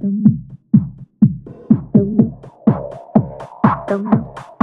Don't know. Don't know. Don't know.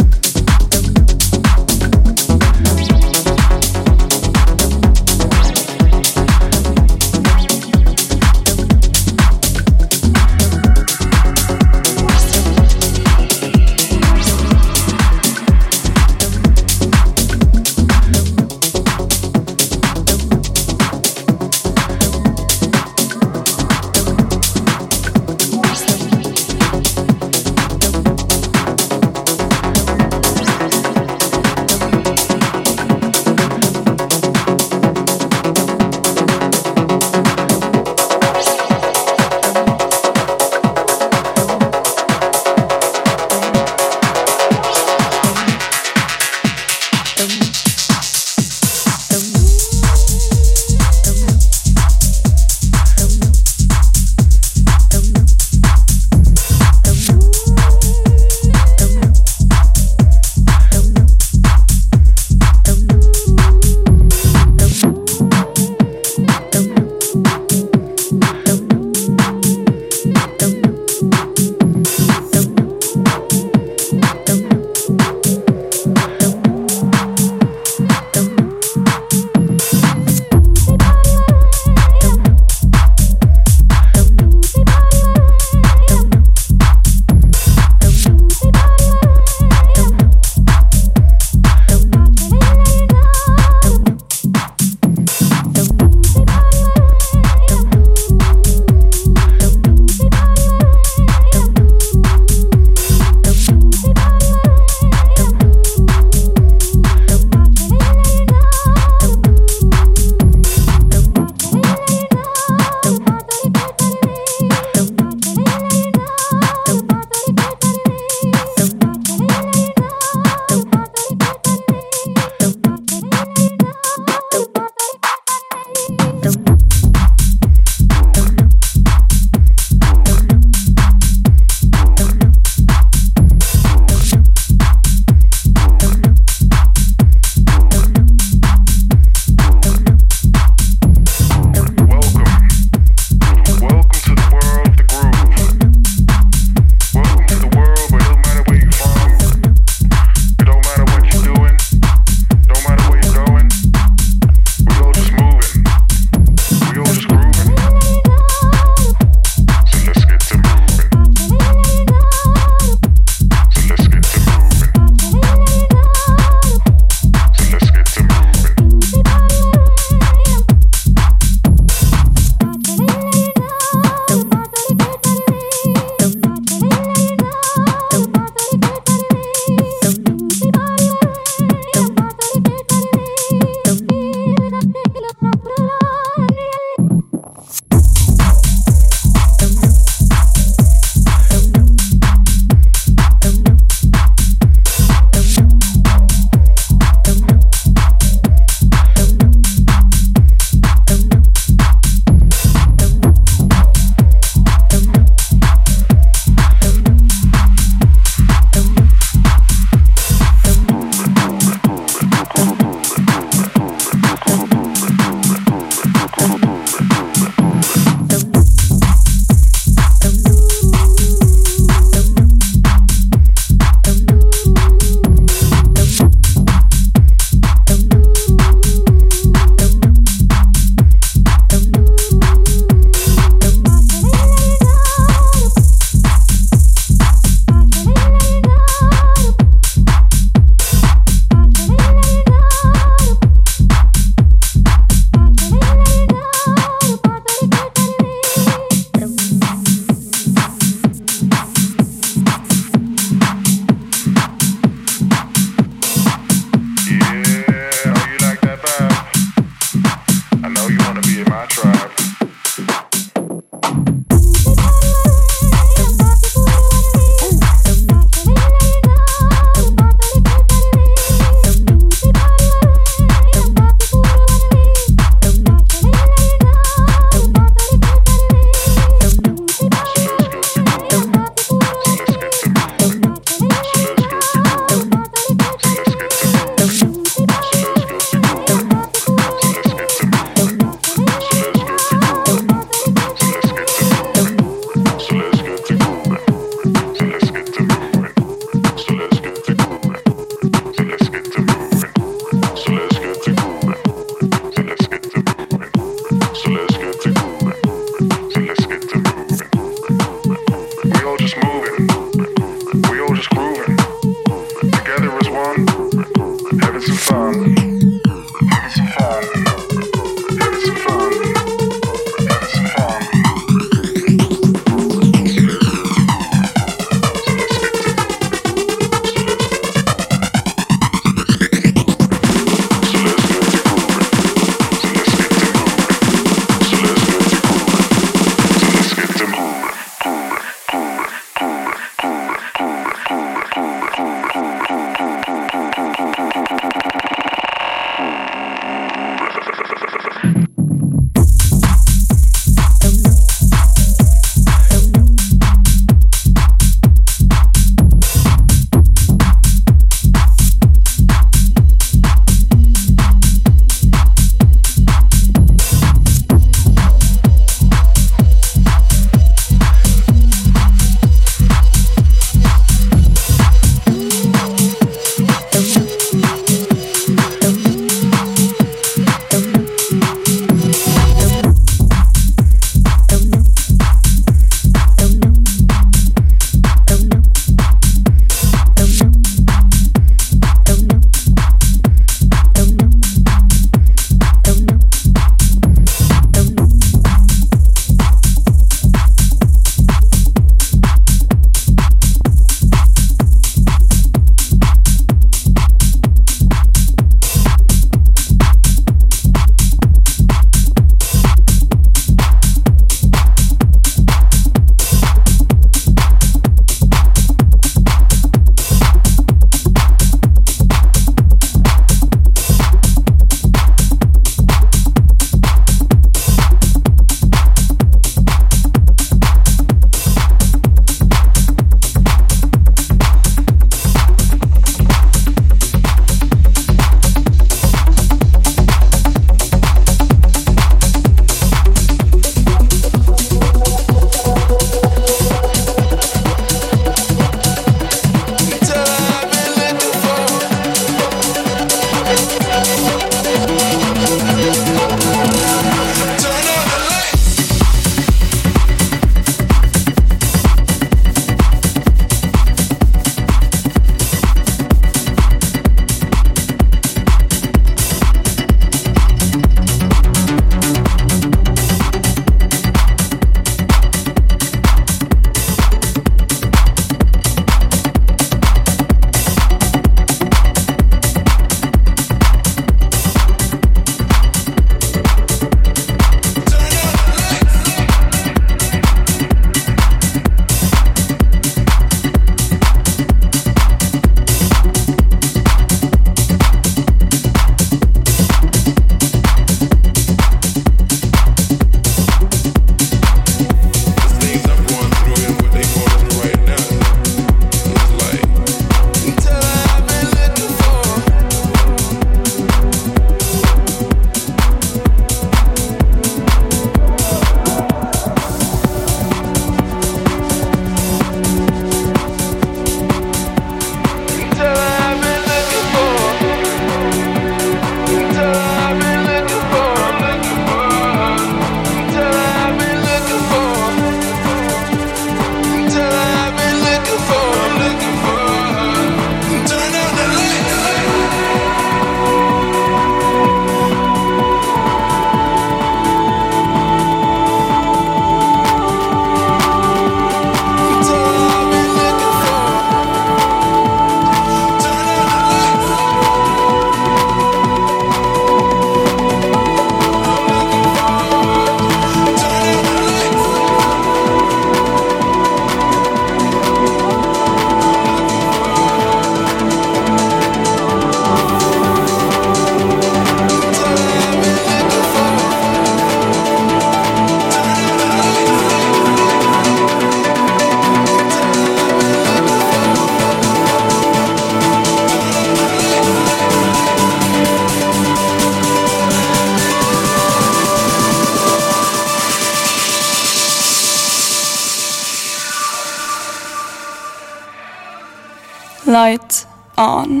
Light on.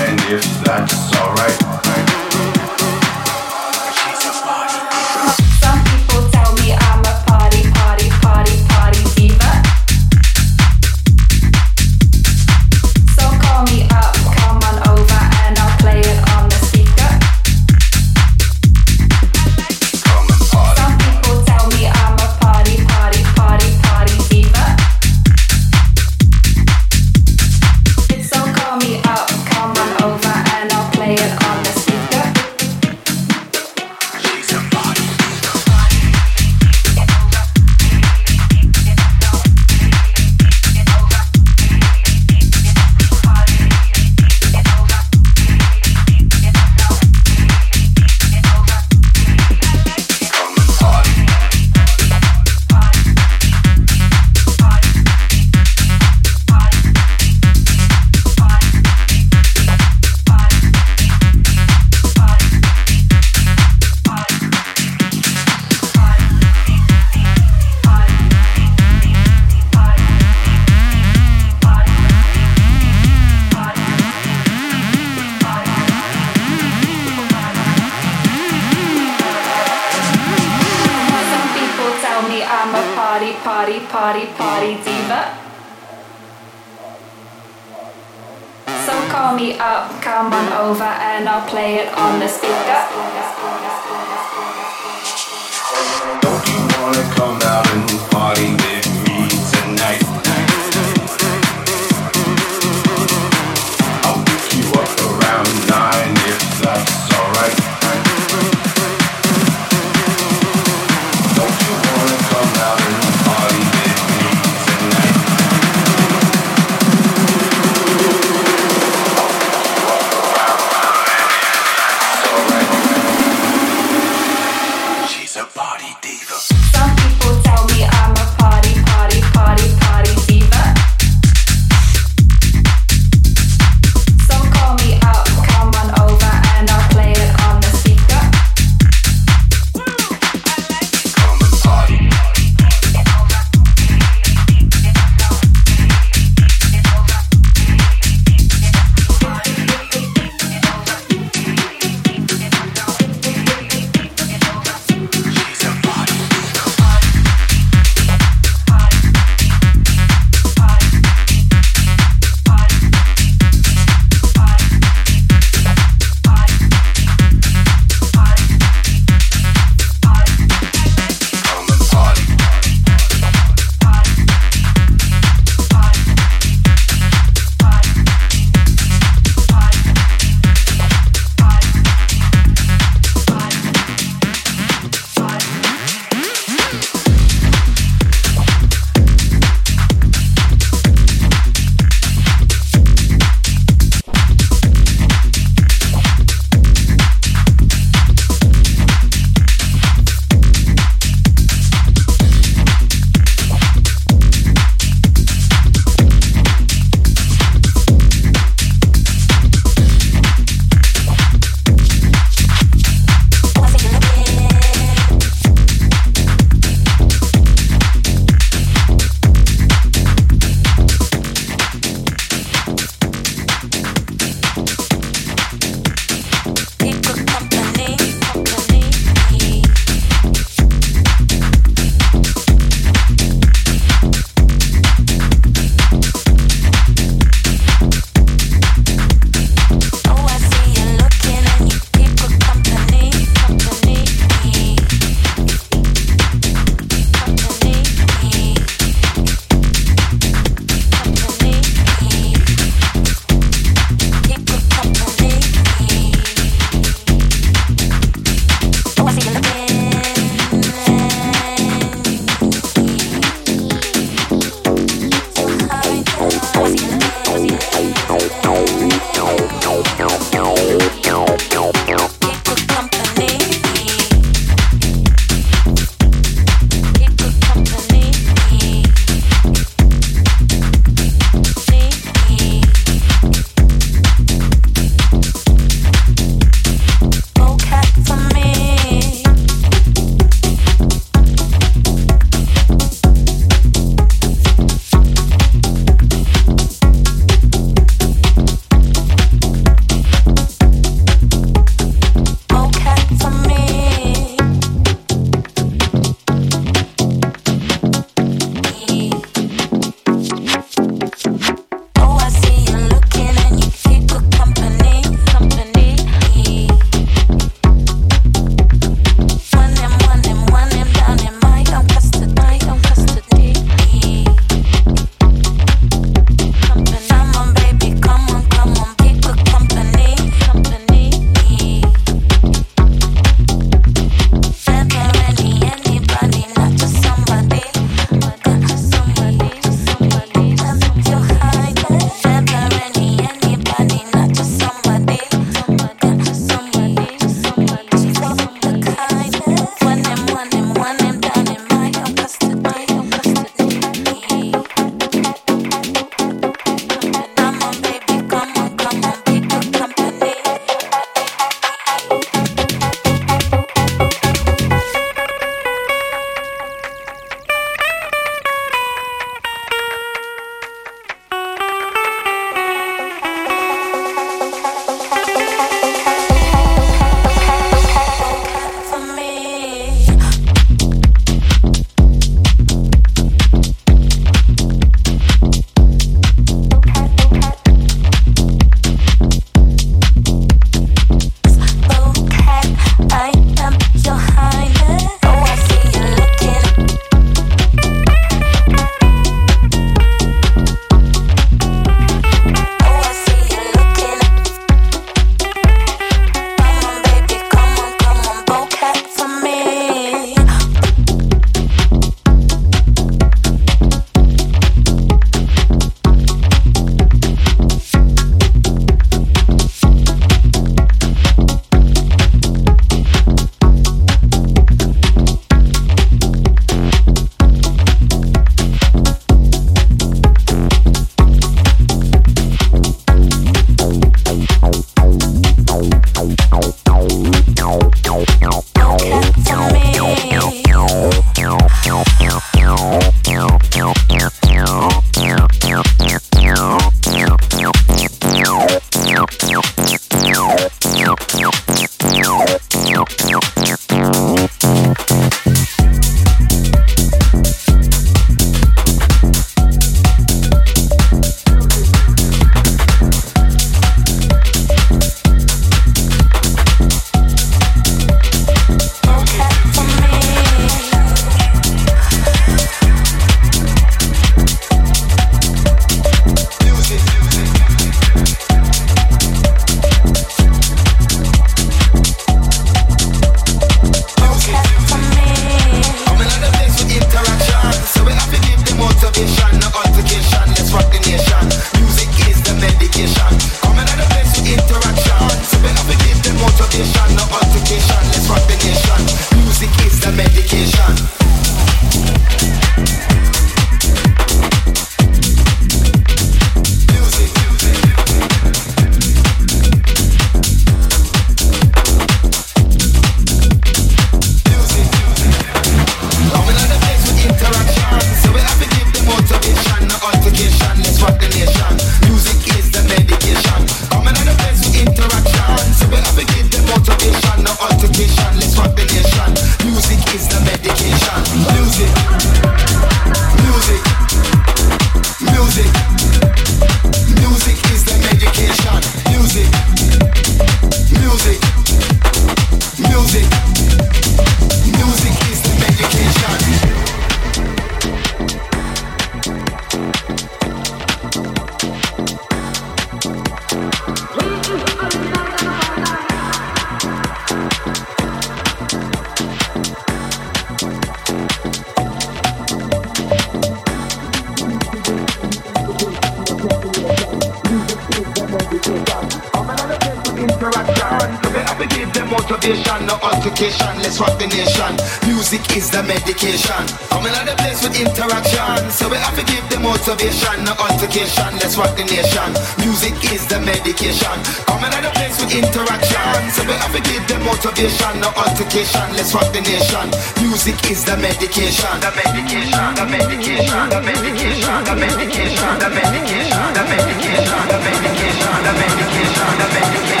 Is the medication. Coming out the place with interaction, so we have to give the motivation, no altercation. Let's rock the nation. Music is the medication. Coming out the place with interaction, so we have to give the motivation, no altercation. Let's rock the nation. Music is. The medication. The medication. The medication. The medication. The medication. The medication. The medication. The medication. The medication. The medication.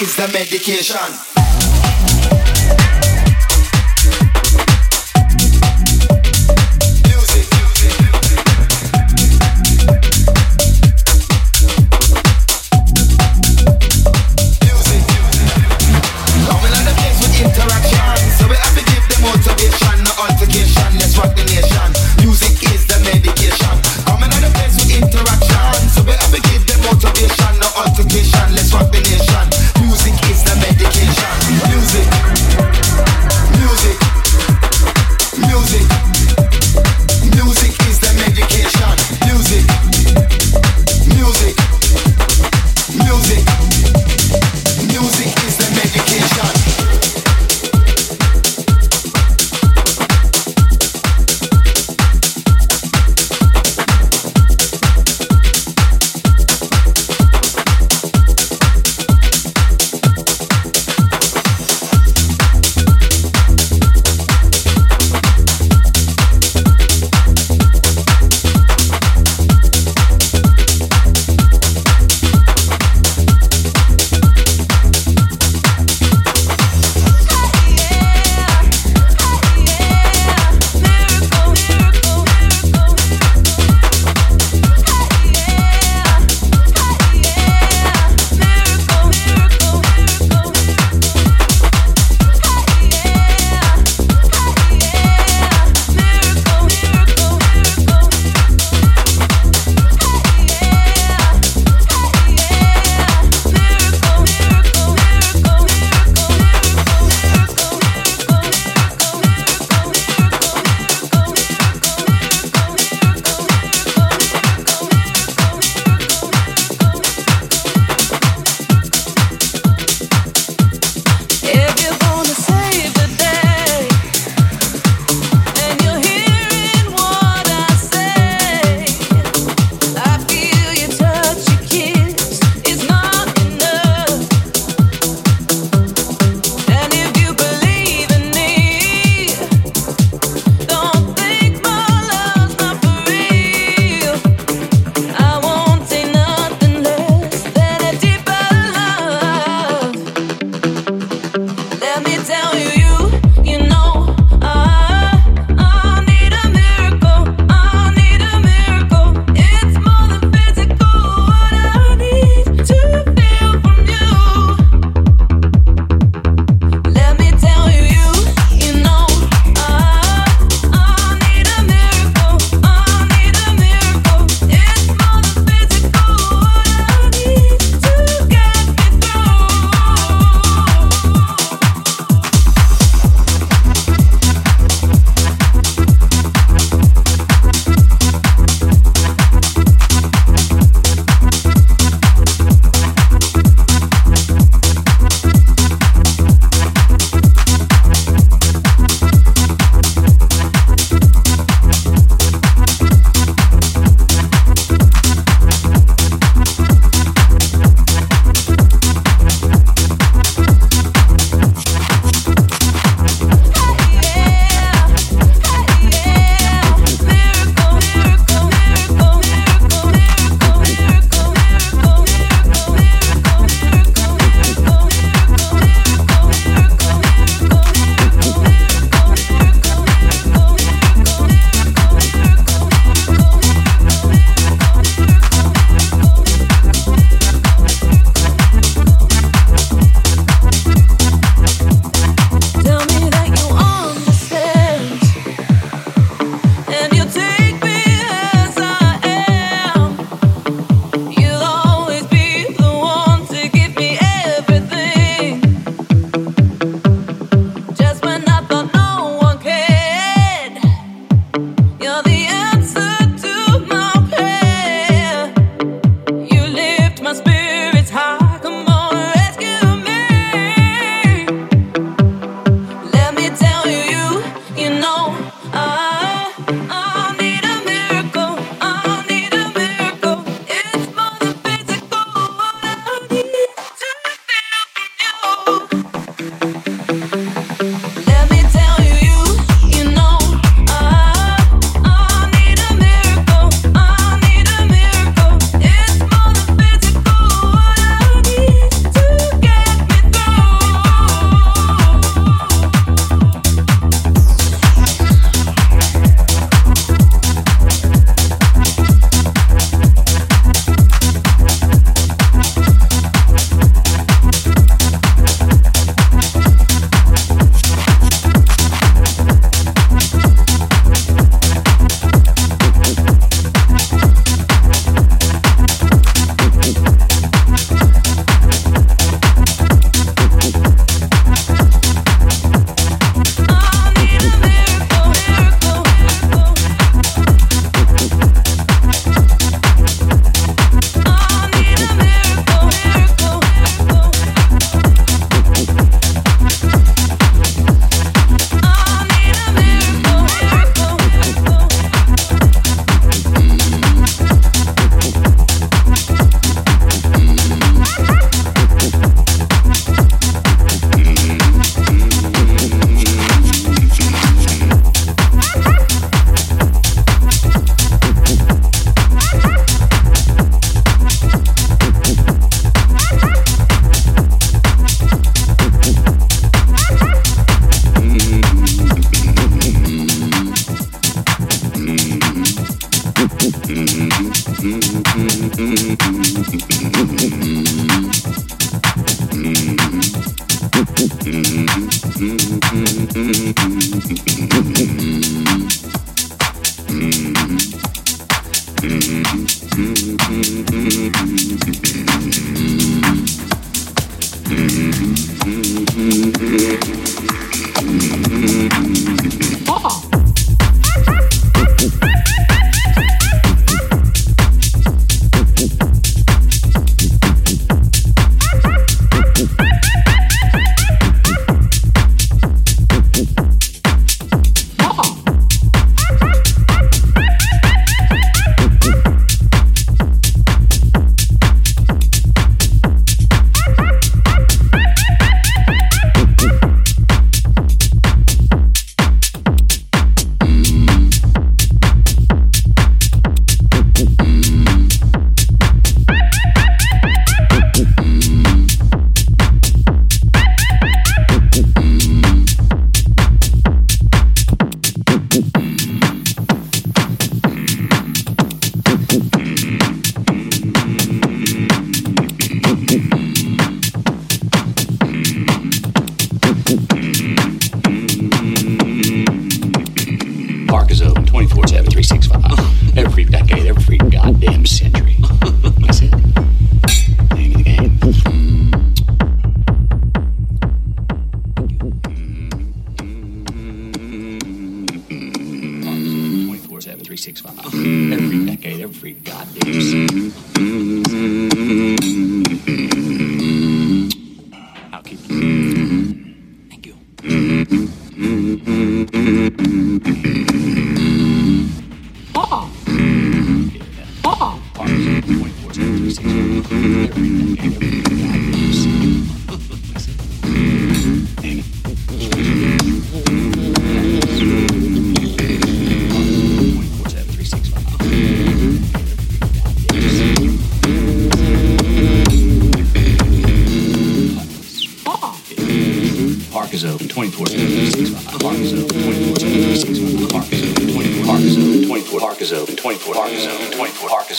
Is the medication.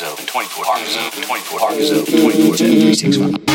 is open 24. Park is open 24. Park is open 24. 7, 3, 6, 5.